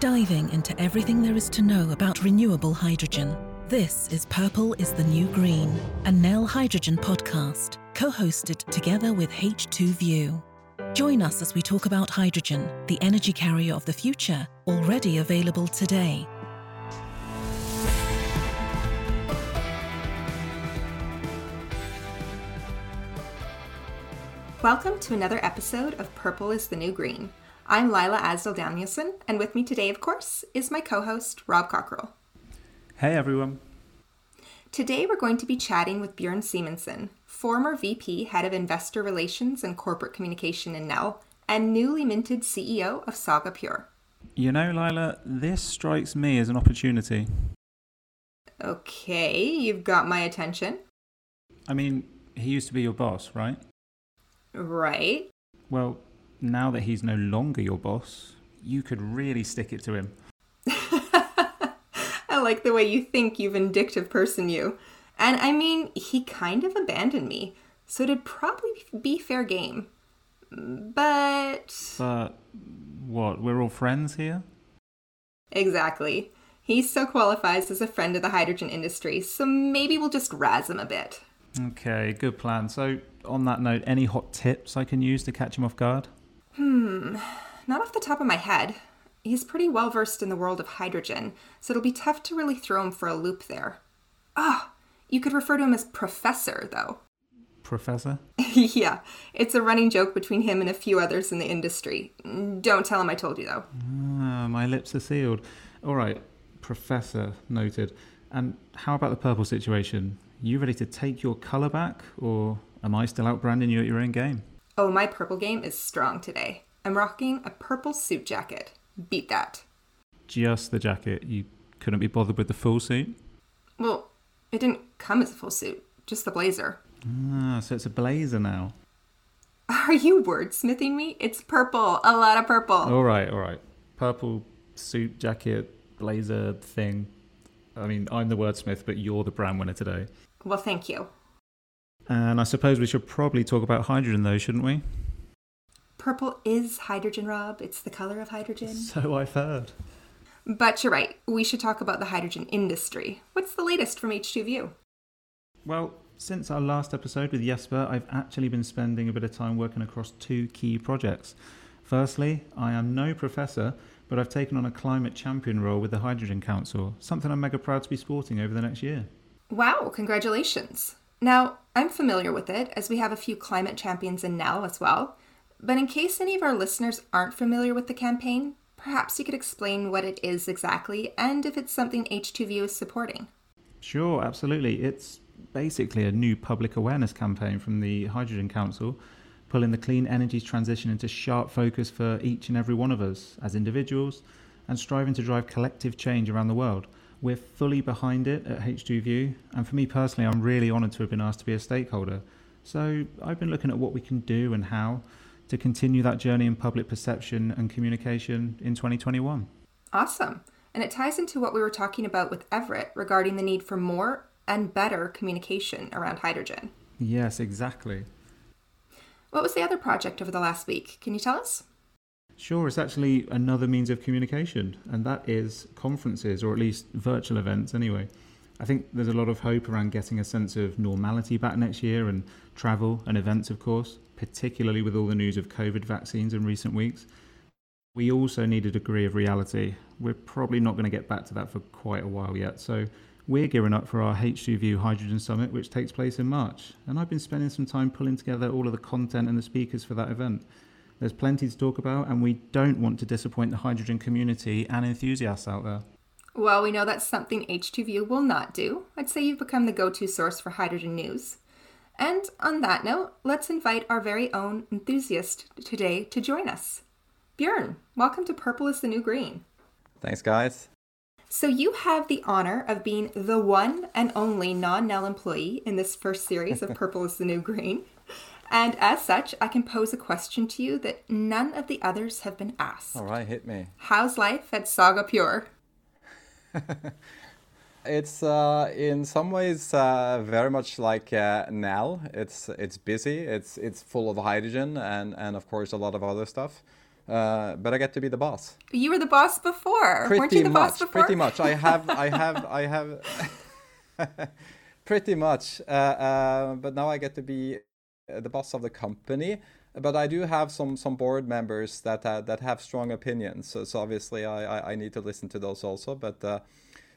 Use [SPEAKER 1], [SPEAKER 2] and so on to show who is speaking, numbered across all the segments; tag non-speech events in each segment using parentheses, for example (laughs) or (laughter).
[SPEAKER 1] diving into everything there is to know about renewable hydrogen. This is Purple is the New Green, a Nel Hydrogen podcast, co hosted together with H2 View. Join us as we talk about hydrogen, the energy carrier of the future, already available today.
[SPEAKER 2] Welcome to another episode of Purple is the New Green. I'm Lila Asdal Danielson, and with me today, of course, is my co host, Rob Cockerill.
[SPEAKER 3] Hey everyone.
[SPEAKER 2] Today, we're going to be chatting with Bjorn Simonsen, former VP, Head of Investor Relations and Corporate Communication in Nel, and newly minted CEO of Saga Pure.
[SPEAKER 3] You know, Lila, this strikes me as an opportunity.
[SPEAKER 2] Okay, you've got my attention.
[SPEAKER 3] I mean, he used to be your boss, right?
[SPEAKER 2] Right.
[SPEAKER 3] Well, now that he's no longer your boss, you could really stick it to him. (laughs)
[SPEAKER 2] I like the way you think, you vindictive person, you. And I mean, he kind of abandoned me, so it'd probably be fair game. But.
[SPEAKER 3] But what? We're all friends here?
[SPEAKER 2] Exactly. He still qualifies as a friend of the hydrogen industry, so maybe we'll just razz him a bit.
[SPEAKER 3] Okay, good plan. So, on that note, any hot tips I can use to catch him off guard?
[SPEAKER 2] Hmm, not off the top of my head. He's pretty well versed in the world of hydrogen, so it'll be tough to really throw him for a loop there. Ah, you could refer to him as Professor, though.
[SPEAKER 3] Professor? (laughs)
[SPEAKER 2] yeah, it's a running joke between him and a few others in the industry. Don't tell him I told you, though.
[SPEAKER 3] Ah, my lips are sealed. All right, Professor, noted. And how about the purple situation? You ready to take your colour back, or am I still outbranding you at your own game?
[SPEAKER 2] Oh, my purple game is strong today. I'm rocking a purple suit jacket. Beat that.
[SPEAKER 3] Just the jacket. You couldn't be bothered with the full suit?
[SPEAKER 2] Well, it didn't come as a full suit, just the blazer.
[SPEAKER 3] Ah, so it's a blazer now.
[SPEAKER 2] Are you wordsmithing me? It's purple. A lot of purple.
[SPEAKER 3] All right, all right. Purple suit, jacket, blazer thing. I mean, I'm the wordsmith, but you're the brand winner today.
[SPEAKER 2] Well, thank you.
[SPEAKER 3] And I suppose we should probably talk about hydrogen, though, shouldn't we?
[SPEAKER 2] Purple is hydrogen, Rob. It's the color of hydrogen. (laughs)
[SPEAKER 3] So I've heard.
[SPEAKER 2] But you're right. We should talk about the hydrogen industry. What's the latest from H2 View?
[SPEAKER 3] Well, since our last episode with Jesper, I've actually been spending a bit of time working across two key projects. Firstly, I am no professor, but I've taken on a climate champion role with the Hydrogen Council, something I'm mega proud to be sporting over the next year.
[SPEAKER 2] Wow, congratulations. Now, I'm familiar with it as we have a few climate champions in Nel as well. But in case any of our listeners aren't familiar with the campaign, perhaps you could explain what it is exactly and if it's something H2View is supporting.
[SPEAKER 3] Sure, absolutely. It's basically a new public awareness campaign from the Hydrogen Council, pulling the clean energy transition into sharp focus for each and every one of us as individuals and striving to drive collective change around the world. We're fully behind it at H2View, and for me personally, I'm really honoured to have been asked to be a stakeholder. So I've been looking at what we can do and how to continue that journey in public perception and communication in 2021.
[SPEAKER 2] Awesome. And it ties into what we were talking about with Everett regarding the need for more and better communication around hydrogen.
[SPEAKER 3] Yes, exactly.
[SPEAKER 2] What was the other project over the last week? Can you tell us?
[SPEAKER 3] Sure, it's actually another means of communication, and that is conferences, or at least virtual events anyway. I think there's a lot of hope around getting a sense of normality back next year and travel and events, of course, particularly with all the news of COVID vaccines in recent weeks. We also need a degree of reality. We're probably not going to get back to that for quite a while yet. So we're gearing up for our H2 View Hydrogen Summit, which takes place in March. And I've been spending some time pulling together all of the content and the speakers for that event. There's plenty to talk about, and we don't want to disappoint the hydrogen community and enthusiasts out there.
[SPEAKER 2] Well, we know that's something H2View will not do. I'd say you've become the go to source for hydrogen news. And on that note, let's invite our very own enthusiast today to join us. Bjorn, welcome to Purple is the New Green.
[SPEAKER 4] Thanks, guys.
[SPEAKER 2] So, you have the honor of being the one and only non Nel employee in this first series of (laughs) Purple is the New Green. And as such, I can pose a question to you that none of the others have been asked.
[SPEAKER 4] All right, hit me.
[SPEAKER 2] How's life at Saga Pure? (laughs)
[SPEAKER 4] it's uh, in some ways uh, very much like uh. It's it's busy. It's it's full of hydrogen and and of course a lot of other stuff. uh, but I get to be the boss.
[SPEAKER 2] You were the boss before.
[SPEAKER 4] Pretty
[SPEAKER 2] Weren't you the
[SPEAKER 4] much.
[SPEAKER 2] boss before?
[SPEAKER 4] Pretty much. (laughs) I have. I have. I (laughs) have. pretty much. Uh, uh, but now I get to be the boss of the company. But I do have some some board members that uh, that have strong opinions. So, so obviously I, I, I need to listen to those also. But uh,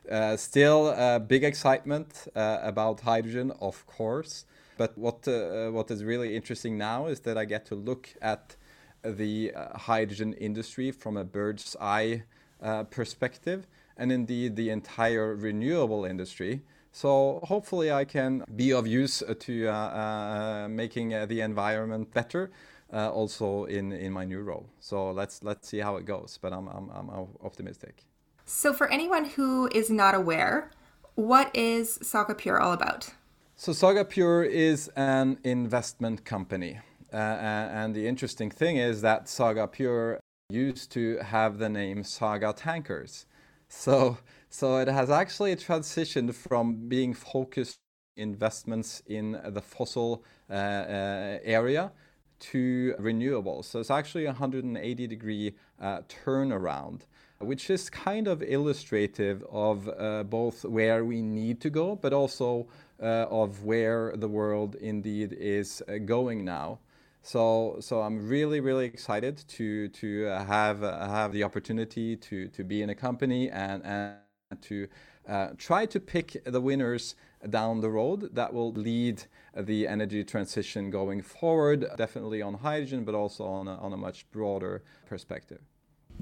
[SPEAKER 4] uh, still, big excitement about hydrogen, of course. But what what is really interesting now is that I get to look at the uh, hydrogen industry from a bird's eye uh, perspective, and indeed the entire renewable industry. So hopefully I can be of use to uh, uh making uh, the environment better, uh, also in, in my new role. So let's let's see how it goes. But I'm I'm, I'm optimistic.
[SPEAKER 2] So for anyone who is not aware, what is Saga Pure all about?
[SPEAKER 4] So Saga Pure is an investment company. Uh, and the interesting thing is that Saga Pure used to have the name Saga Tankers. So, so it has actually transitioned from being focused investments in the fossil uh, uh, area to renewables. So it's actually a 180 degree uh, turnaround, which is kind of illustrative of uh, both where we need to go, but also uh, of where the world indeed is uh, going now. So, so I'm really, really excited to to have have the opportunity to to be in a company and and to uh, try to pick the winners down the road that will lead the energy transition going forward. Definitely on hydrogen, but also on a, on a much broader perspective.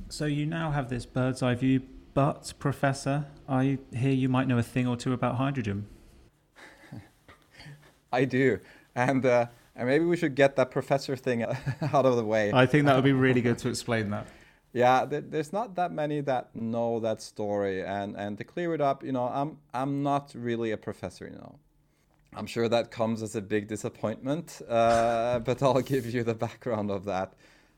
[SPEAKER 3] So you now have this bird's eye view, but Professor, I hear you might know a thing or two about hydrogen. (laughs)
[SPEAKER 4] I do, and. Uh, and maybe we should get that professor thing (laughs) out of the way.
[SPEAKER 3] I think that would be really (laughs) good to explain that.
[SPEAKER 4] Yeah, there's not that many that know that story, and and to clear it up, you know, I'm I'm not really a professor, you know. I'm sure that comes as a big disappointment, (laughs) uh, but I'll give you the background of that.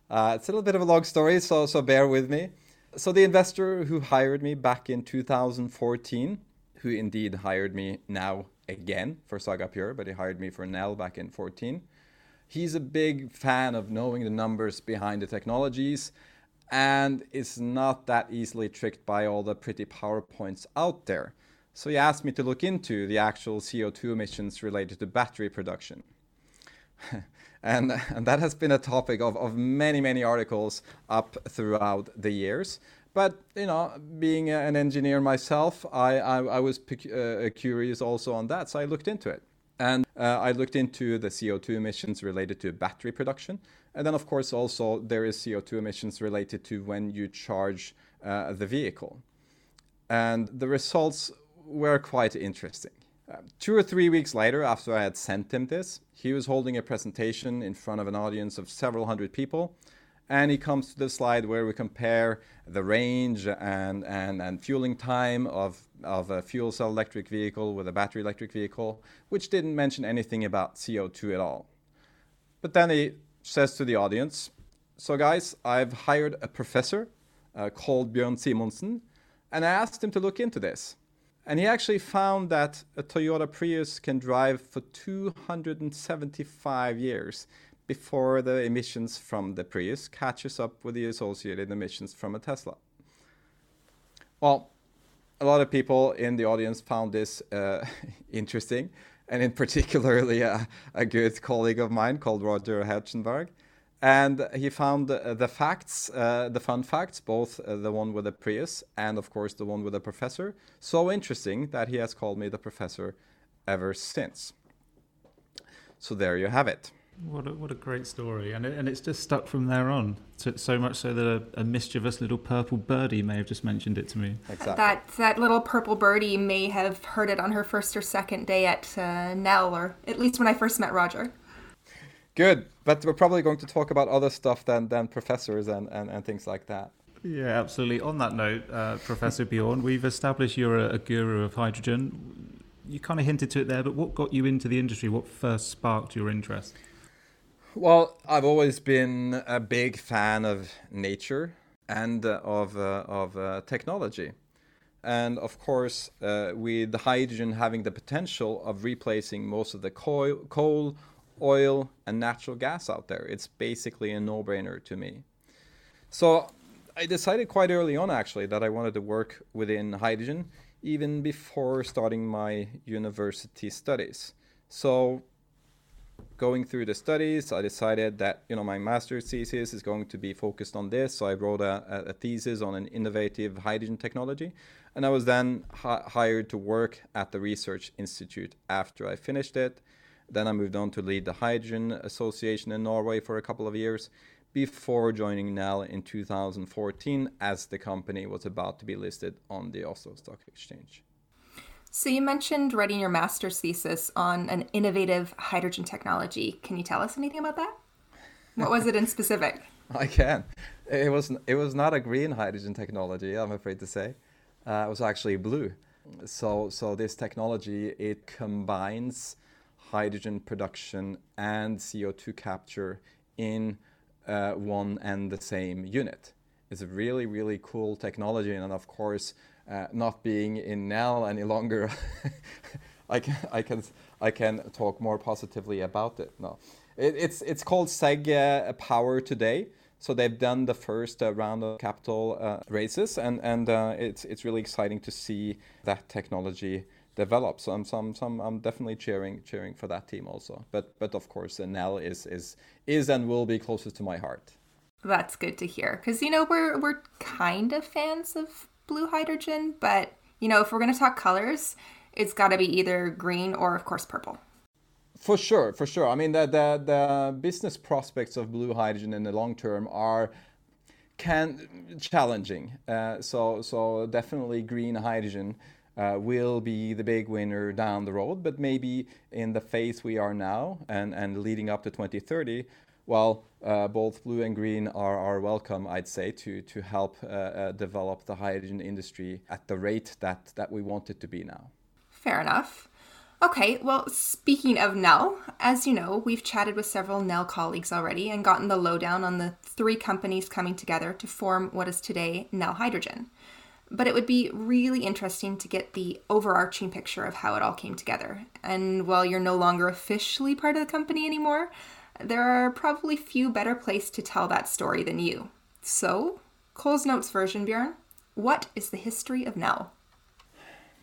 [SPEAKER 4] Uh, it's a little bit of a long story, so so bear with me. So the investor who hired me back in 2014, who indeed hired me now again for Saga Pure, but he hired me for Nel back in 14. He's a big fan of knowing the numbers behind the technologies and is not that easily tricked by all the pretty PowerPoints out there. So he asked me to look into the actual CO2 emissions related to battery production. (laughs) and, and that has been a topic of, of many, many articles up throughout the years. But you know, being an engineer myself, I, I, I was uh, curious also on that, so I looked into it. And uh, I looked into the CO2 emissions related to battery production. And then, of course, also there is CO2 emissions related to when you charge uh, the vehicle. And the results were quite interesting. Uh, two or three weeks later, after I had sent him this, he was holding a presentation in front of an audience of several hundred people and he comes to the slide where we compare the range and, and, and fueling time of, of a fuel cell electric vehicle with a battery electric vehicle, which didn't mention anything about CO2 at all. But then he says to the audience, so guys, I've hired a professor uh, called Björn Simonsen, and I asked him to look into this. And he actually found that a Toyota Prius can drive for 275 years before the emissions from the Prius catches up with the associated emissions from a Tesla. Well, a lot of people in the audience found this uh, (laughs) interesting, and in particularly a, a, good colleague of mine called Roger Herzenberg. And he found the facts, uh, the fun facts, both uh, the one with the Prius and, of course, the one with the professor, so interesting that he has called me the professor ever since. So there you have it.
[SPEAKER 3] What a, what a great story. And, it, and it's just stuck from there on. So, so much so that a, a, mischievous little purple birdie may have just mentioned it to me.
[SPEAKER 2] Exactly. That, that little purple birdie may have heard it on her first or second day at uh, Nel, or at least when I first met Roger.
[SPEAKER 4] Good. But we're probably going to talk about other stuff than, than professors and, and, and things like that.
[SPEAKER 3] Yeah, absolutely. On that note, uh, Professor Bjorn, we've established you're a, a guru of hydrogen. You kind of hinted to it there, but what got you into the industry? What first sparked your interest?
[SPEAKER 4] Well, I've always been a big fan of nature and uh, of, uh, of uh, technology. And of course, uh, with hydrogen having the potential of replacing most of the coal, coal, oil, and natural gas out there, it's basically a no brainer to me. So I decided quite early on actually that I wanted to work within hydrogen even before starting my university studies. So going through the studies, I decided that you know my master's thesis is going to be focused on this. So I wrote a, a thesis on an innovative hydrogen technology, and I was then hi- hired to work at the research institute after I finished it. Then I moved on to lead the Hydrogen Association in Norway for a couple of years before joining Nel in 2014 as the company was about to be listed on the Oslo Stock Exchange.
[SPEAKER 2] So, you mentioned writing your master's thesis on an innovative hydrogen technology. Can you tell us anything about that? What was it in specific? (laughs)
[SPEAKER 4] I can. It was it was not a green hydrogen technology. I'm afraid to say, uh, it was actually blue. So so this technology it combines hydrogen production and CO2 capture in uh, one and the same unit. It's a really really cool technology, and of course uh, not being in Nel any longer, (laughs) I can I can I can talk more positively about it. No, it, it's it's called ZEG uh, Power today. So they've done the first uh, round of capital uh, raises, and and uh, it's it's really exciting to see that technology develop. So I'm some some I'm definitely cheering cheering for that team also. But but of course, Nel is is is and will be closest to my heart.
[SPEAKER 2] That's good to hear because you know we're we're kind of fans of blue hydrogen, but you know, if we're going to talk colors, it's got to be either green or, of course, purple.
[SPEAKER 4] For sure, for sure. I mean, the, the, the business prospects of blue hydrogen in the long term are can challenging. Uh, so, so definitely green hydrogen uh, will be the big winner down the road. But maybe in the phase we are now and, and leading up to 2030, well, uh, both blue and green are, are welcome, I'd say, to, to help uh, uh, develop the hydrogen industry at the rate that, that we want it to be now.
[SPEAKER 2] Fair enough. Okay, well, speaking of Nel, as you know, we've chatted with several Nel colleagues already and gotten the lowdown on the three companies coming together to form what is today Nel Hydrogen. But it would be really interesting to get the overarching picture of how it all came together. And while you're no longer officially part of the company anymore, there are probably few better place to tell that story than you. So, Coles Notes version, Björn, what is the history of Nel?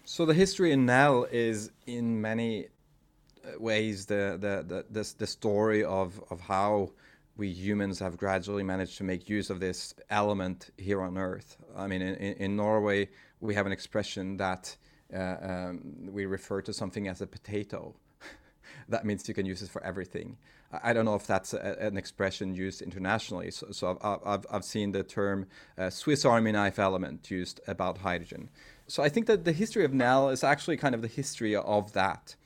[SPEAKER 4] So the history in Nel is in many uh, ways the the the, the, the story of, of how we humans have gradually managed to make use of this element here on Earth. I mean, in, in Norway, we have an expression that uh, um, we refer to something as a potato. That means you can use it for everything. I don't know if that's a, an expression used internationally. So, so I've, I've, I've, seen the term uh, Swiss Army knife element used about hydrogen. So I think that the history of NEL is actually kind of the history of that.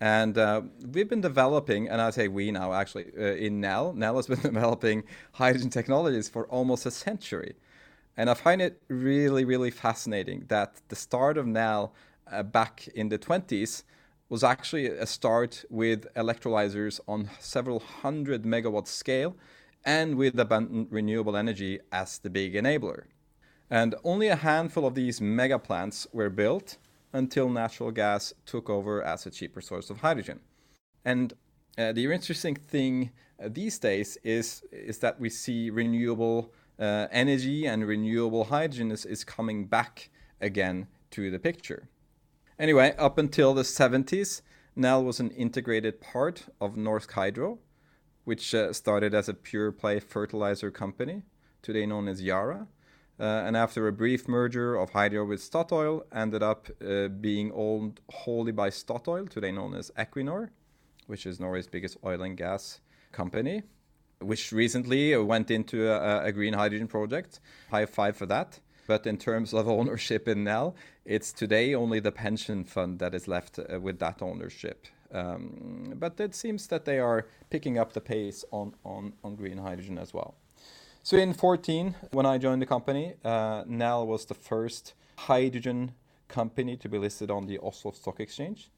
[SPEAKER 4] And uh, we've been developing, and I say we now actually, uh, in NEL, NEL has been (laughs) developing hydrogen technologies for almost a century. And I find it really, really fascinating that the start of NEL uh, back in the 20s was actually a start with electrolyzers on several hundred megawatt scale and with abundant renewable energy as the big enabler. And only a handful of these mega plants were built until natural gas took over as a cheaper source of hydrogen. And uh, the interesting thing uh, these days is, is that we see renewable uh, energy and renewable hydrogen is, is coming back again to the picture. Anyway, up until the 70s, Nel was an integrated part of Norsk Hydro, which uh, started as a pure play fertilizer company, today known as Yara. Uh, and after a brief merger of Hydro with Statoil, ended up uh, being owned wholly by Statoil, today known as Equinor, which is Norway's biggest oil and gas company, which recently went into a, a green hydrogen project. High five for that. But in terms of ownership in Nel, it's today only the pension fund that is left uh, with that ownership. Um, but it seems that they are picking up the pace on, on, on green hydrogen as well. So in 14, when I joined the company, uh, Nel was the first hydrogen company to be listed on the Oslo Stock Exchange.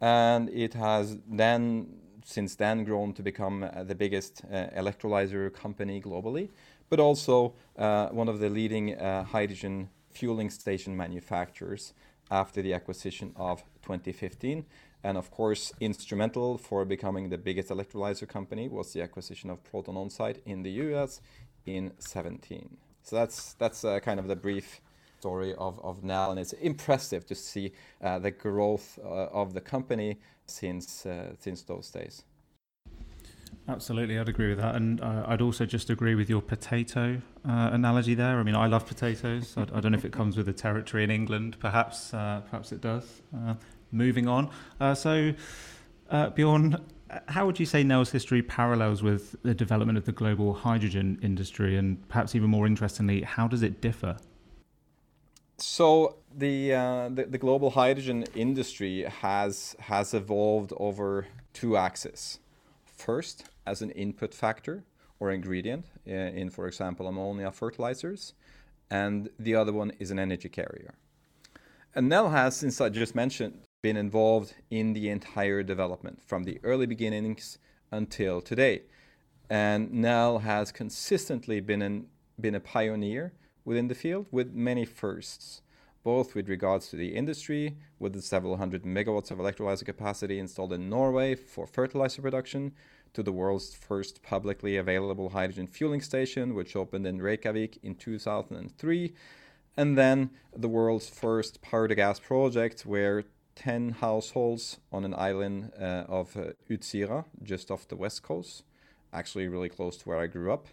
[SPEAKER 4] And it has then, since then, grown to become uh, the biggest uh, electrolyzer company globally but also uh, one of the leading uh, hydrogen fueling station manufacturers after the acquisition of 2015. And of course, instrumental for becoming the biggest electrolyzer company was the acquisition of Proton OnSite in the US in 17. So that's that's uh, kind of the brief story of, of Nel, and it's impressive to see uh, the growth uh, of the company since uh, since those days.
[SPEAKER 3] Absolutely, I'd agree with that, and uh, I'd also just agree with your potato uh, analogy there. I mean, I love potatoes. I, I, don't know if it comes with the territory in England. Perhaps, uh, perhaps it does. Uh, moving on. Uh, so, uh, Bjorn, how would you say Nel's history parallels with the development of the global hydrogen industry, and perhaps even more interestingly, how does it differ?
[SPEAKER 4] So the, the the global hydrogen industry has has evolved over two axes. First, as an input factor or ingredient in, in, for example, ammonia fertilizers, and the other one is an energy carrier. And Nel has, since I just mentioned, been involved in the entire development from the early beginnings until today. And Nel has consistently been, been a pioneer within the field with many firsts, both with regards to the industry, with the several hundred megawatts of electrolyzer capacity installed in Norway for fertilizer production, to the world's first publicly available hydrogen fueling station, which opened in Reykjavik in 2003, and then the world's first power to gas project, where 10 households on an island uh, of uh, Utsira, just off the west coast, actually really close to where I grew up,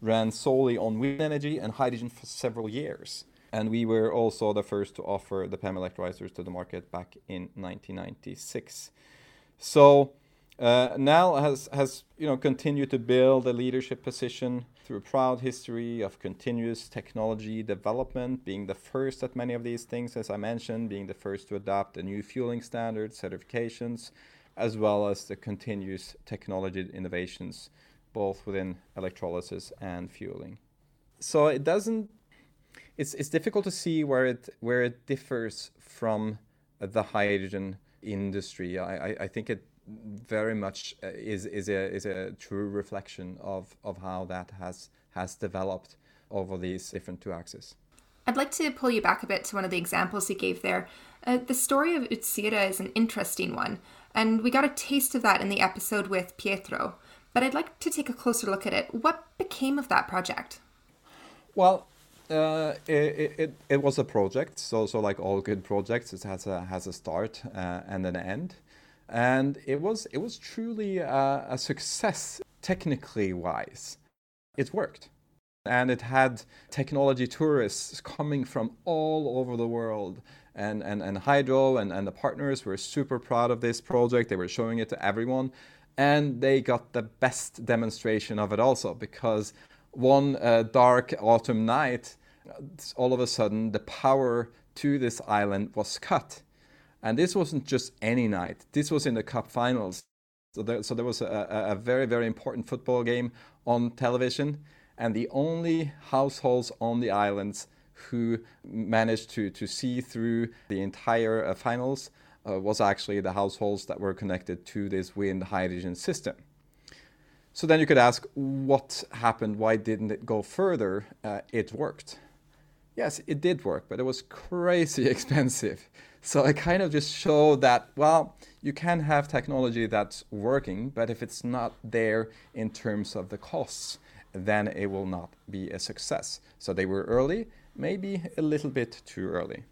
[SPEAKER 4] ran solely on wind energy and hydrogen for several years. And we were also the first to offer the PEM electrolyzers to the market back in 1996. So uh, Nel has has you know continued to build a leadership position through a proud history of continuous technology development, being the first at many of these things, as I mentioned, being the first to adopt a new fueling standard, certifications, as well as the continuous technology innovations, both within electrolysis and fueling. So it doesn't. It's it's difficult to see where it where it differs from the hydrogen industry. I, I, I think it very much uh, is is a is a true reflection of of how that has has developed over these different two axes.
[SPEAKER 2] I'd like to pull you back a bit to one of the examples you gave there. Uh, the story of Utsira is an interesting one, and we got a taste of that in the episode with Pietro. But I'd like to take a closer look at it. What became of that project?
[SPEAKER 4] Well, uh, it, it, it was a project. So so like all good projects, it has a has a start uh, and an end and it was it was truly a, a success technically wise. It worked. And it had technology tourists coming from all over the world. And, and, and Hydro and, and the partners were super proud of this project. They were showing it to everyone. And they got the best demonstration of it also because one uh, dark autumn night, all of a sudden, the power to this island was cut and this wasn't just any night, this was in the Cup finals. So there, so there was a, a very, very important football game on television. And the only households on the islands who managed to, to see through the entire uh, finals uh, was actually the households that were connected to this wind hydrogen system. So then you could ask, what happened? Why didn't it go further? Uh, it worked. Yes, it did work, but it was crazy (laughs) expensive. So I kind of just show that, well, you can have technology that's working, but if it's not there in terms of the costs, then it will not be a success. So they were early, maybe a little bit too early.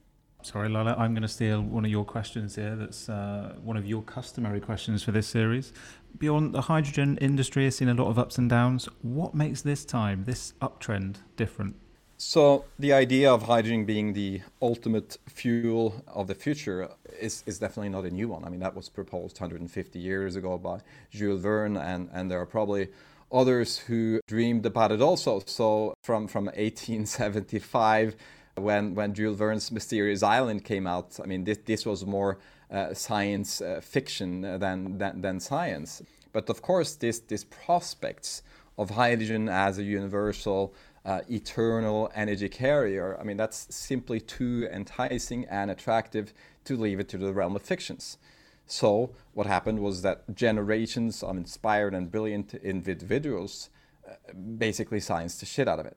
[SPEAKER 3] Sorry, Lola, I'm going to steal one of your questions here. That's uh, one of your customary questions for this series. Bjorn the hydrogen industry has seen a lot of ups and downs. What makes this time, this uptrend, different?
[SPEAKER 4] So the idea of hydrogen being the ultimate fuel of the future is, is definitely not a new one. I mean, that was proposed 150 years ago by Jules Verne, and, and there are probably others who dreamed about it also. So from, from 1875, when, when Jules Verne's Mysterious Island came out, I mean, this, this was more uh, science uh, fiction than, than, than science. But of course, this, this prospects of hydrogen as a universal uh, eternal energy carrier, I mean, that's simply too enticing and attractive to leave it to the realm of fictions. So, what happened was that generations of inspired and brilliant individuals uh, basically science the shit out of it.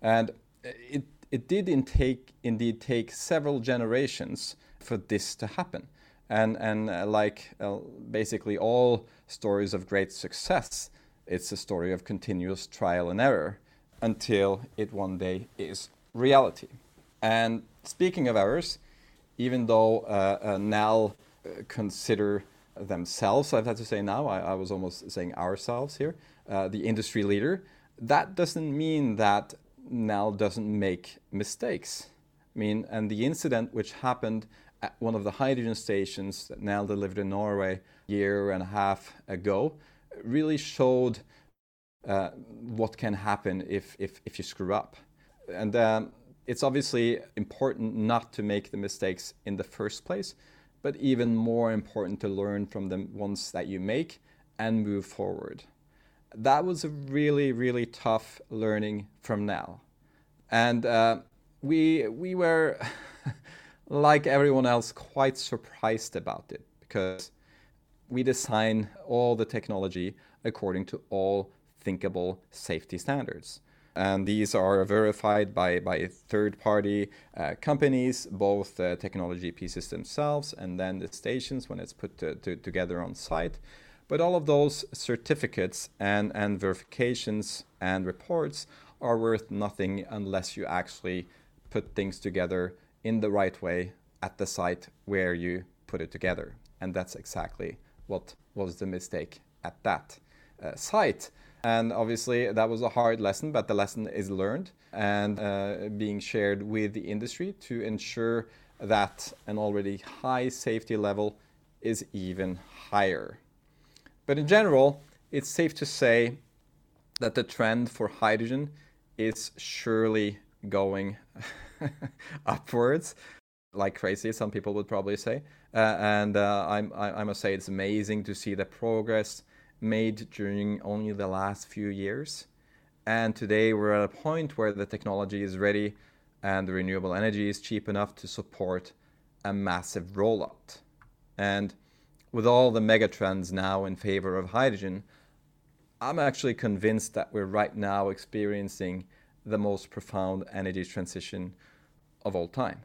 [SPEAKER 4] And it, it did indeed take several generations for this to happen. And, and uh, like uh, basically all stories of great success, it's a story of continuous trial and error until it one day is reality. And speaking of errors, even though uh, uh, uh, consider themselves, I've had to say now, I, I was almost saying ourselves here, uh, the industry leader, that doesn't mean that Nel doesn't make mistakes. I mean, and the incident which happened at one of the hydrogen stations that Nel delivered in Norway a year and a half ago really showed uh, what can happen if, if, if you screw up. And um, it's obviously important not to make the mistakes in the first place, but even more important to learn from the ones that you make and move forward. That was a really, really tough learning from Nel. And uh, we, we were, (laughs) like everyone else, quite surprised about it because we design all the technology according to all thinkable safety standards. And these are verified by, by third party uh, companies, both uh, technology pieces themselves and then the stations when it's put to, to, together on site. But all of those certificates and, and verifications and reports are worth nothing unless you actually put things together in the right way at the site where you put it together. And that's exactly what was the mistake at that uh, site. And obviously, that was a hard lesson, but the lesson is learned and uh, being shared with the industry to ensure that an already high safety level is even higher. But in general, it's safe to say that the trend for hydrogen is surely going (laughs) upwards like crazy, some people would probably say. Uh, and uh, I, I must say, it's amazing to see the progress made during only the last few years. And today we're at a point where the technology is ready and the renewable energy is cheap enough to support a massive rollout. And with all the megatrends now in favor of hydrogen, I'm actually convinced that we're right now experiencing the most profound energy transition of all time.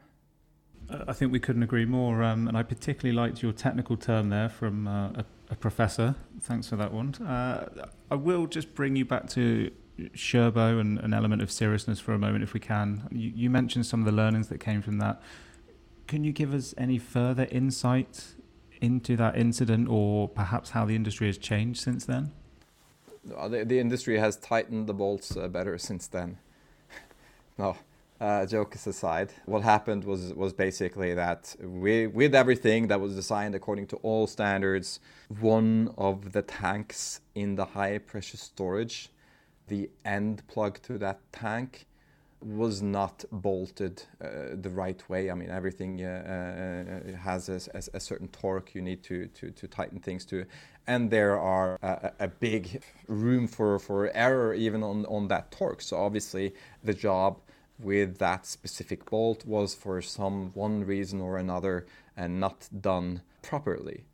[SPEAKER 3] I think we couldn't agree more. Um, and I particularly liked your technical term there from uh, a, a, professor. Thanks for that one. Uh, I will just bring you back to Kjørbo and an element of seriousness for a moment, if we can. You, you, mentioned some of the learnings that came from that. Can you give us any further insight into that incident or perhaps how the industry has changed since then?
[SPEAKER 4] The, the industry has tightened the bolts uh, better since then. (laughs) no uh, jokes aside, what happened was was basically that we, with everything that was designed according to all standards, one of the tanks in the high pressure storage, the end plug to that tank, was not bolted uh, the right way. I mean, everything uh, uh has a, a, a, certain torque you need to, to, to tighten things to, and there are a, a, big room for, for error even on, on that torque. So obviously, the job with that specific bolt was for some one reason or another and not done properly.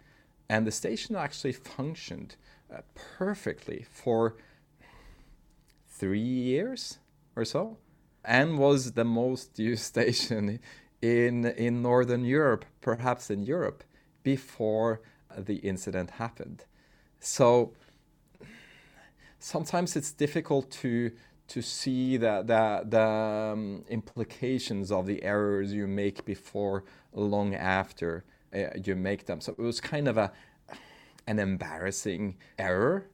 [SPEAKER 4] And the station actually functioned uh, perfectly for three years or so and was the most used (laughs) station in, in Northern Europe, perhaps in Europe, before the incident happened. So sometimes it's difficult to to see the, the, the um, implications of the errors you make before long after uh, you make them. So it was kind of a an embarrassing error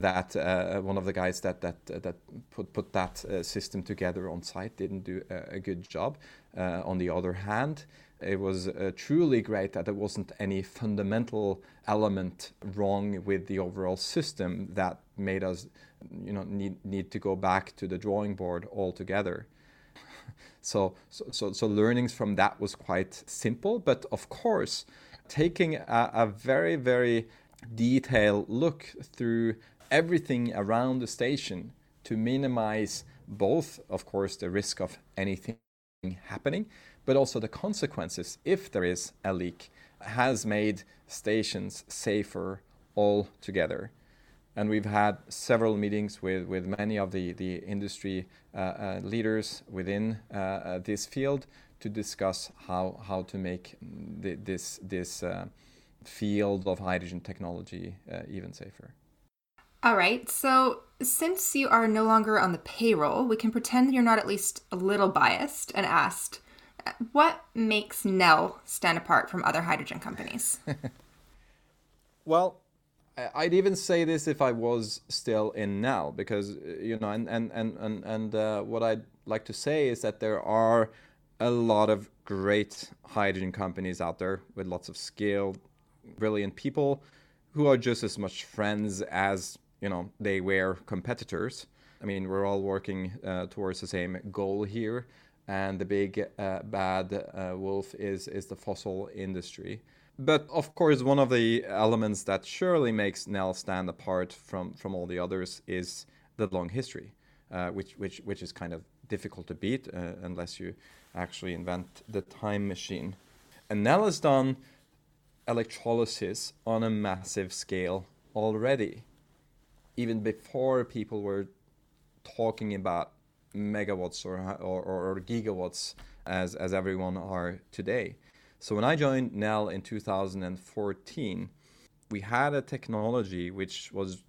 [SPEAKER 4] that uh, one of the guys that that uh, that put put that uh, system together on site didn't do a, a good job. Uh, on the other hand, it was uh, truly great that there wasn't any fundamental element wrong with the overall system that made us you know need need to go back to the drawing board altogether (laughs) so so so learnings from that was quite simple but of course taking a, a very very detailed look through everything around the station to minimize both of course the risk of anything happening but also the consequences if there is a leak has made stations safer altogether and we've had several meetings with, with many of the, the industry uh, uh, leaders within uh, uh this field to discuss how, how to make the, this, this uh, field of hydrogen technology uh, even safer.
[SPEAKER 2] All right, so since you are no longer on the payroll, we can pretend you're not at least a little biased and asked, what makes Nel stand apart from other hydrogen companies? (laughs)
[SPEAKER 4] well, I'd even say this if I was still in Nel, because you know, and and and and, and uh, what I'd like to say is that there are a lot of great hydrogen companies out there with lots of skilled, brilliant people who are just as much friends as you know they were competitors. I mean, we're all working uh, towards the same goal here, and the big uh, bad uh, wolf is is the fossil industry. But of course, one of the elements that surely makes Nel stand apart from from all the others is the long history, uh, which which which is kind of difficult to beat uh, unless you actually invent the time machine. And Nel has done electrolysis on a massive scale already, even before people were talking about megawatts or, or, or gigawatts as, as everyone are today. So when I joined Nel in 2014, we had a technology which was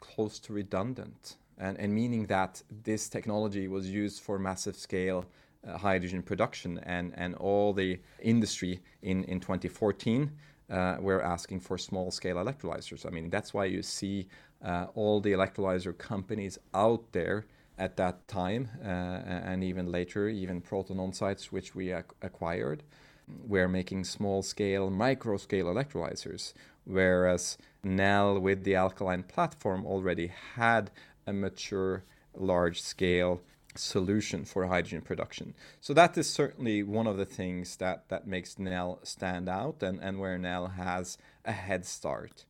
[SPEAKER 4] close to redundant, and, and meaning that this technology was used for massive scale uh, hydrogen production, and, and all the industry in, in 2014 uh, were asking for small scale electrolyzers. I mean, that's why you see uh, all the electrolyzer companies out there at that time, uh, and even later, even Proton On-Sites, which we ac- acquired, were making small scale, micro scale electrolyzers, whereas Nel with the alkaline platform already had a mature large scale solution for hydrogen production. So that is certainly one of the things that, that makes Nel stand out and, and where Nel has a head start.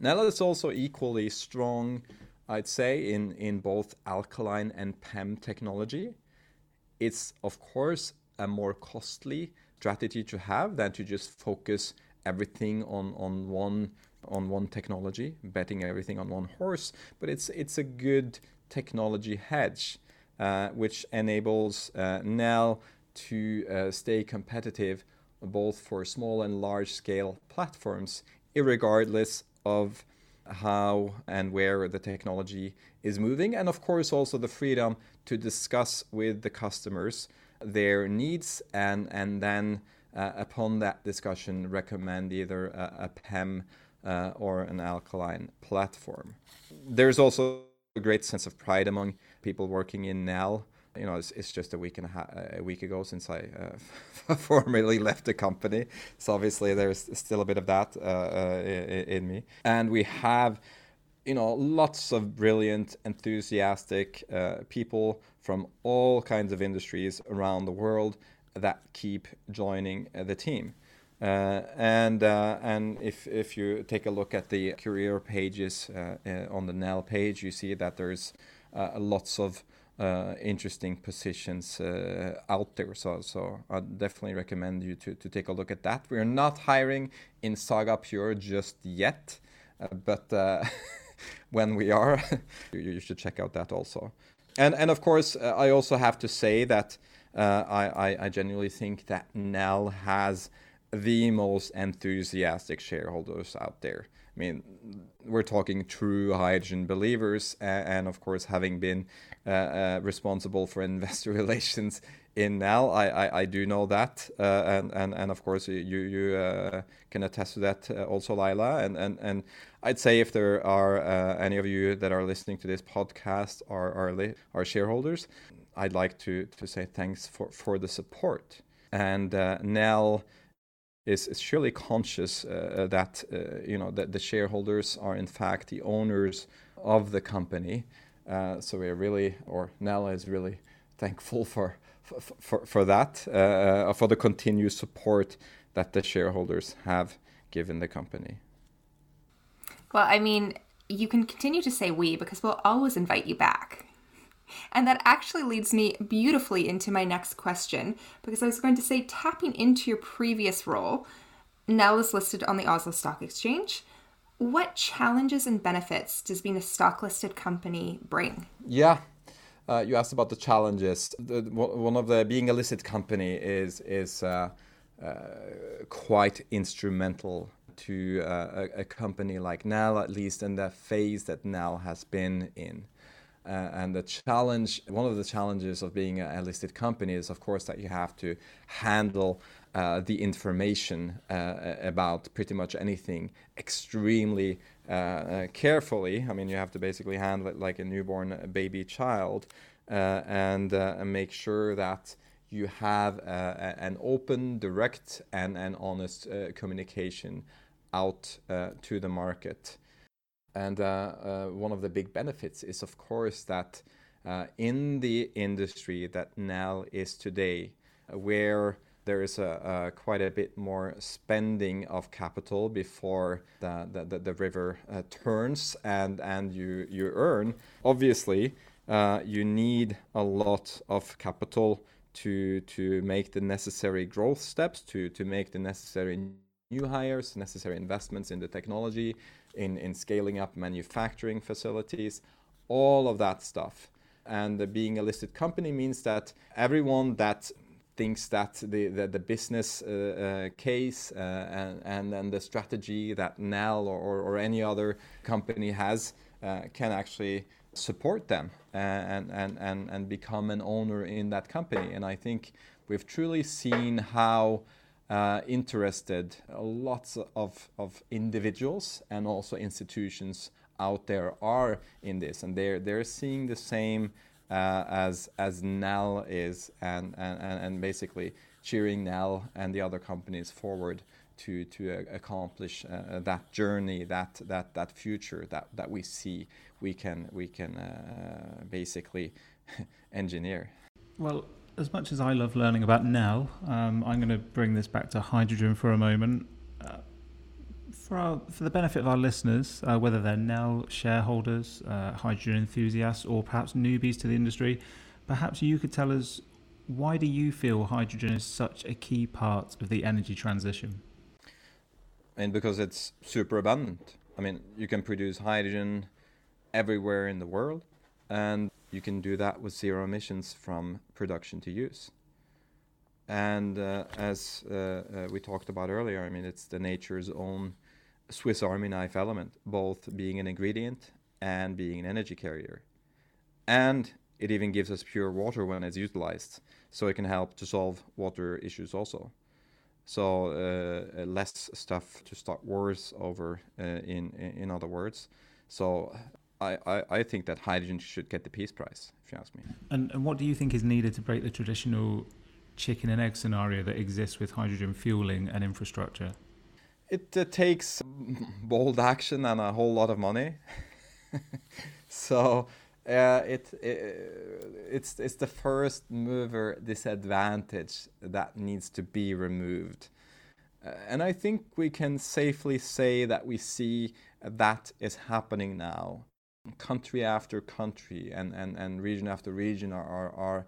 [SPEAKER 4] Nel is also equally strong, I'd say, in, in both alkaline and PEM technology. It's, of course, a more costly strategy to have than to just focus everything on, on one on one technology, betting everything on one horse. But it's it's a good technology hedge uh, which enables uh, Nel to uh, stay competitive both for small and large scale platforms, regardless of how and where the technology is moving, and of course also the freedom to discuss with the customers their needs and and then uh, upon that discussion recommend either a, a PEM uh, or an alkaline platform. There's also a great sense of pride among people working in Nel. You know, it's, it's just a week and a, a week ago since I uh, (laughs) formally left the company. So obviously there's still a bit of that uh, uh, in me. And we have, you know, lots of brilliant, enthusiastic uh, people from all kinds of industries around the world that keep joining uh, the team. Uh, and uh, and if if you take a look at the career pages uh, uh on the Nel page, you see that there's lots of uh, interesting positions out there. So so I definitely recommend you to to take a look at that. We're not hiring in Saga Pure just yet, but (laughs) when we are, (laughs) you should check out that also. And and of course, I also have to say that I, I I genuinely think that Nel has the most enthusiastic shareholders out there. I mean, we're talking true hydrogen believers, and, and of course, having been uh, uh, responsible for investor (laughs) relations in Nel, I, I, I do know that, uh, and, and and of course, you you uh, can attest to that uh, also, Laila. And, and and I'd say if there are uh, any of you that are listening to this podcast are are, li- are shareholders, I'd like to to say thanks for for the support. And Nel is, is surely conscious uh, that uh, you know that the shareholders are in fact the owners of the company. Uh, so we're really, or Nella is really thankful for for, for, for that, uh, uh, for the continued support that the shareholders have given the company.
[SPEAKER 2] Well, I mean, you can continue to say we because we'll always invite you back. And that actually leads me beautifully into my next question because I was going to say, tapping into your previous role, Nel is listed on the Oslo Stock Exchange. What challenges and benefits does being a stock listed company bring?
[SPEAKER 4] Yeah. Uh, you asked about the challenges. The, one of the being a listed company is is uh, uh, quite instrumental to uh, a, a, company like Nel, at least in the phase that Nel has been in. Uh, and the challenge, one of the challenges of being a listed company is, of course, that you have to handle uh, the information uh, about pretty much anything extremely uh, uh, carefully. I mean, you have to basically handle it like a newborn baby child uh, and, and make sure that you have an open, direct, and, and honest communication out to the market. And uh, uh, one of the big benefits is, of course, that uh, in the industry that Nel is today, where there is a, a, quite a bit more spending of capital before the, the, the river uh, turns and, and you, you earn. Obviously, uh, you need a lot of capital to, to make the necessary growth steps, to, to make the necessary new hires, necessary investments in the technology, in, in scaling up manufacturing facilities, all of that stuff. And being a listed company means that everyone that thinks that the, the, the business uh, uh, case uh, and, and, and the strategy that Nel or, or any other company has uh, can actually support them and, and, and, and become an owner in that company. And I think we've truly seen how uh, interested lots of, of individuals and also institutions out there are in this and they're, they're seeing the same uh, as as Nel is, and, and, and basically cheering Nel and the other companies forward to to uh, accomplish uh, that journey, that that that future that that we see we can we can uh, basically (laughs) engineer.
[SPEAKER 3] Well, as much as I love learning about Nel, um, I'm going to bring this back to hydrogen for a moment. For, our, for the benefit of our listeners, uh, whether they're Nel shareholders, uh, hydrogen enthusiasts, or perhaps newbies to the industry, perhaps you could tell us why do you feel hydrogen is such a key part of the energy transition?
[SPEAKER 4] And because it's super abundant. I mean, you can produce hydrogen everywhere in the world, and you can do that with zero emissions from production to use. And uh, as uh, uh, we talked about earlier, I mean, it's the nature's own Swiss Army knife element, both being an ingredient and being an energy carrier. And it even gives us pure water when it's utilized, so it can help to solve water issues also. So uh, less stuff to start wars over, uh, in in other words. So I, I, I, think that hydrogen should get the peace prize, if you ask me.
[SPEAKER 3] And, and what do you think is needed to break the traditional chicken and egg scenario that exists with hydrogen fueling and infrastructure?
[SPEAKER 4] It uh, takes bold action and a whole lot of money. (laughs) so uh, it, it, it's it's the first mover disadvantage that needs to be removed. Uh, and I think we can safely say that we see that is happening now. Country after country and, and, and region after region are, are, are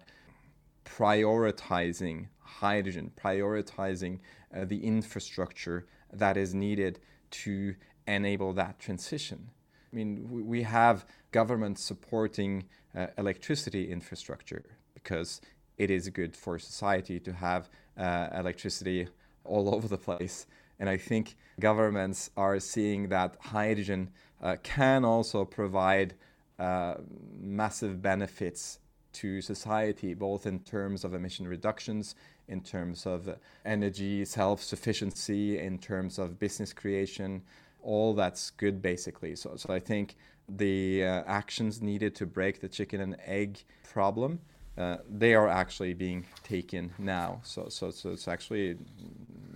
[SPEAKER 4] prioritizing hydrogen, prioritizing uh, the infrastructure that is needed to enable that transition. I mean, we have governments supporting uh, electricity infrastructure because it is good for society to have uh, electricity all (laughs) over the place. And I think governments are seeing that hydrogen uh, can also provide uh, massive benefits to society, both in terms of emission reductions in terms of energy self sufficiency, in terms of business creation. All that's good, basically. So, so I think the uh, actions needed to break the chicken and egg problem. Uh, they are actually being taken now. So, so, so it's actually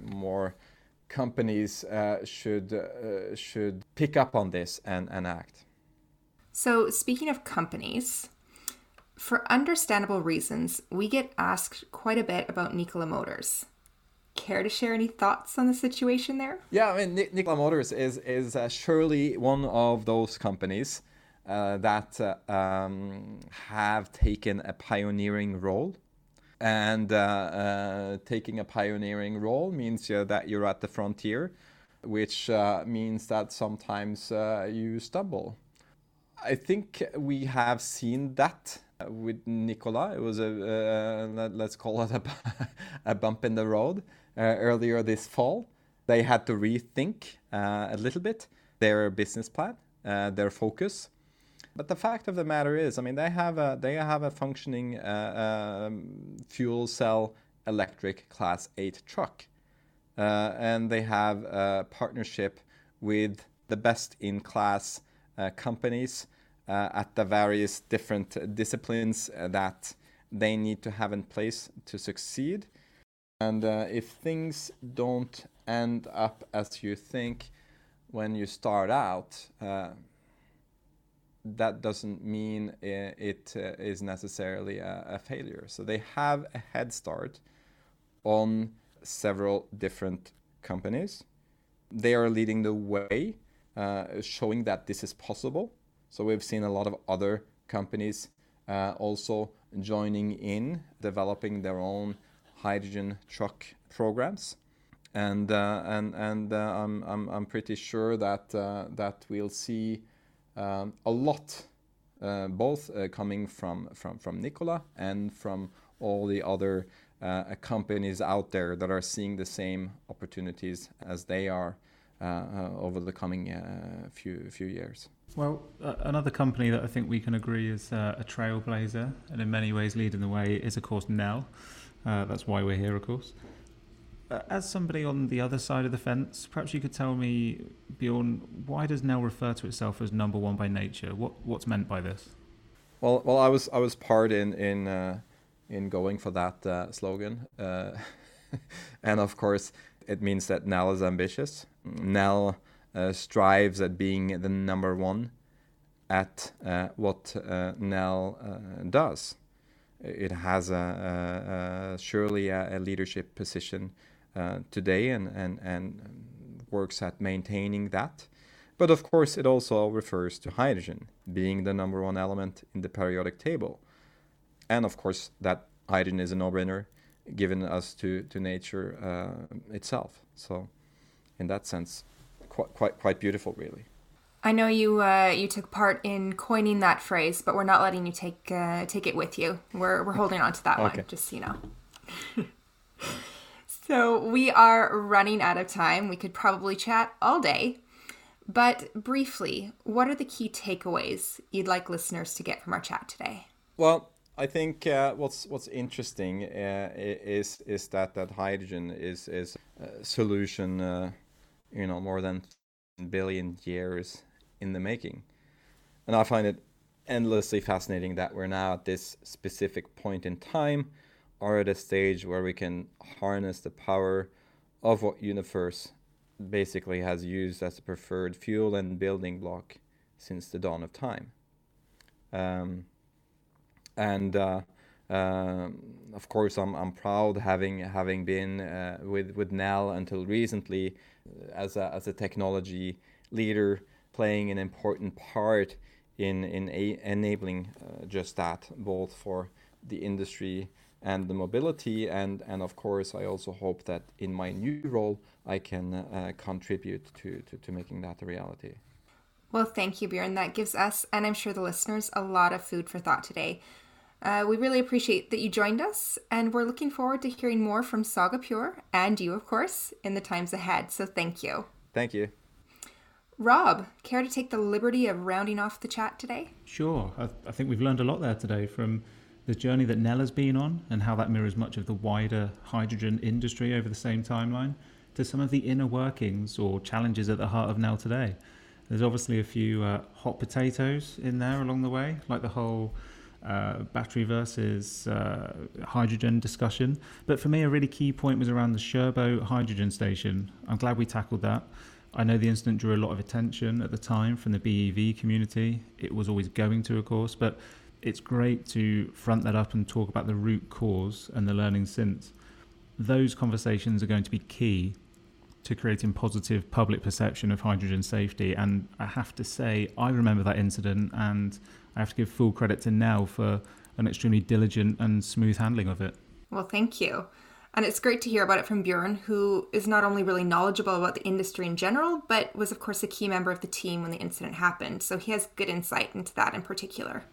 [SPEAKER 4] more companies uh, should uh, should pick up on this and, and act.
[SPEAKER 2] So, speaking of companies, for understandable reasons, we get asked quite a bit about Nikola Motors. Care to share any thoughts on the situation there?
[SPEAKER 4] Yeah, I mean, Nikola Motors is is uh, surely one of those companies uh, that uh, um, have taken a pioneering role. And uh, uh, taking a pioneering role means that you're at the frontier, which uh, means that sometimes you stumble. I think we have seen that with Nikola. It was a uh, let's call it a, (laughs) a bump in the road uh, earlier this fall. they had to rethink uh, a little bit their business plan, uh, their focus. But the fact of the matter is, I mean, they have a they have a functioning uh, um, fuel cell electric Class 8 truck, uh, and they have a partnership with the best in class companies at the various different disciplines that they need to have in place to succeed. And uh, if things don't end up as you think when you start out, uh, that doesn't mean it uh, is necessarily a, a, failure. So they have a head start on several different companies. They are leading the way, uh, showing that this is possible. So we've seen a lot of other companies uh, also joining in, developing their own hydrogen truck programs. And, uh, and, and uh, I'm, I'm, I'm pretty sure that, uh, that we'll see um, a lot, uh, both uh, coming from, from, from Nikola and from all the other companies out there that are seeing the same opportunities as they are over the coming few, few years.
[SPEAKER 3] Well, uh, another company that I think we can agree is uh, a trailblazer and in many ways leading the way is, of course, Nel. Uh, that's why we're here, of course. Uh, as somebody on the other side of the fence, perhaps you could tell me, Bjorn, why does Nel refer to itself as number one by nature? What what's meant by this?
[SPEAKER 4] Well, well, I was I was part in in uh, in going for that uh, slogan, (laughs) and of course, it means that Nel is ambitious. Nel uh, strives at being the number one at uh, what uh, Nel does. It has a, a, a surely a, a, leadership position today and, and, and works at maintaining that. But of course, it also refers to hydrogen being the number one element in the periodic table. And of course, that hydrogen is a no brainer given us to, to nature uh, itself. So, in that sense, quite quite quite beautiful, really.
[SPEAKER 2] I know you uh, you took part in coining that phrase, but we're not letting you take uh, take it with you. We're we're holding on to that okay. one, just so you know. (laughs) so we are running out of time. We could probably chat all day, but briefly, what are the key takeaways you'd like listeners to get from our chat today?
[SPEAKER 4] Well, I think uh, what's what's interesting uh, is is that that hydrogen is is a solution uh, you know, more than billion years in the making. And I find it endlessly fascinating that we're now at this specific point in time or at a stage where we can harness the power of what universe basically has used as a preferred fuel and building block since the dawn of time. Um, and uh, uh, of course, I'm, I'm proud having having been uh, with with Nel until recently as a, as a technology leader playing an important part in, in a, enabling uh, just that, both for the industry and the mobility. And, and of course, I also hope that in my new role, I can uh, contribute to, to, to making that a reality.
[SPEAKER 2] Well, thank you, Bjorn. That gives us, and I'm sure the listeners, a lot of food for thought today. Uh, we really appreciate that you joined us, and we're looking forward to hearing more from Saga Pure and you, of course, in the times ahead. So thank you.
[SPEAKER 4] Thank you.
[SPEAKER 2] Rob, care to take the liberty of rounding off the chat today?
[SPEAKER 3] Sure. I, I think we've learned a lot there today from the journey that Nel has been on and how that mirrors much of the wider hydrogen industry over the same timeline to some of the inner workings or challenges at the heart of Nel today. There's obviously a few uh, hot potatoes in there along the way, like the whole uh, battery versus uh, hydrogen discussion. But for me, a really key point was around the Kjørbo hydrogen station. I'm glad we tackled that. I know the incident drew a lot of attention at the time from the BEV community. It was always going to, of course, but it's great to front that up and talk about the root cause and the learning since. Those conversations are going to be key to creating positive public perception of hydrogen safety. And I have to say, I remember that incident and I have to give full credit to Nel for an extremely diligent and smooth handling of it.
[SPEAKER 2] Well, thank you. And it's great to hear about it from Bjorn, who is not only really knowledgeable about the industry in general, but was, of course, a key member of the team when the incident happened. So he has good insight into that in particular.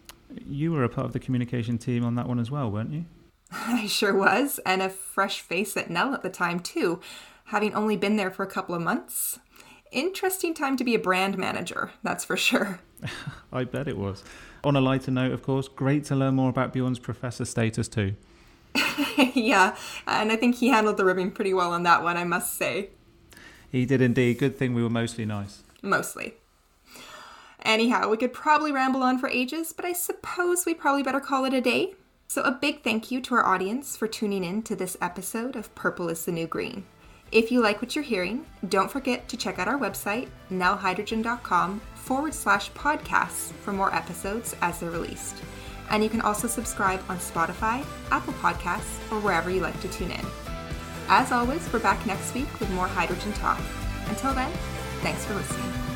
[SPEAKER 3] You were a part of the communication team on that one as well, weren't you? (laughs)
[SPEAKER 2] I sure was, and a fresh face at Nel at the time, too. having only been there for a couple of months. Interesting time to be a brand manager, that's for sure. (laughs)
[SPEAKER 3] I bet it was. On a lighter note, of course, great to learn more about Bjorn's professor status too. (laughs)
[SPEAKER 2] yeah, and I think he handled the ribbing pretty well on that one, I must say.
[SPEAKER 3] He did indeed. Good thing we were mostly nice.
[SPEAKER 2] Mostly. Anyhow, we could probably ramble on for ages, but I suppose we probably better call it a day. So, a big thank you to our audience for tuning in to this episode of Purple is the New Green. If you like what you're hearing, don't forget to check out our website, nelhydrogen.com forward slash podcasts for more episodes as they're released. And you can also subscribe on Spotify, Apple Podcasts, or wherever you like to tune in. As always, we're back next week with more hydrogen talk. Until then, thanks for listening.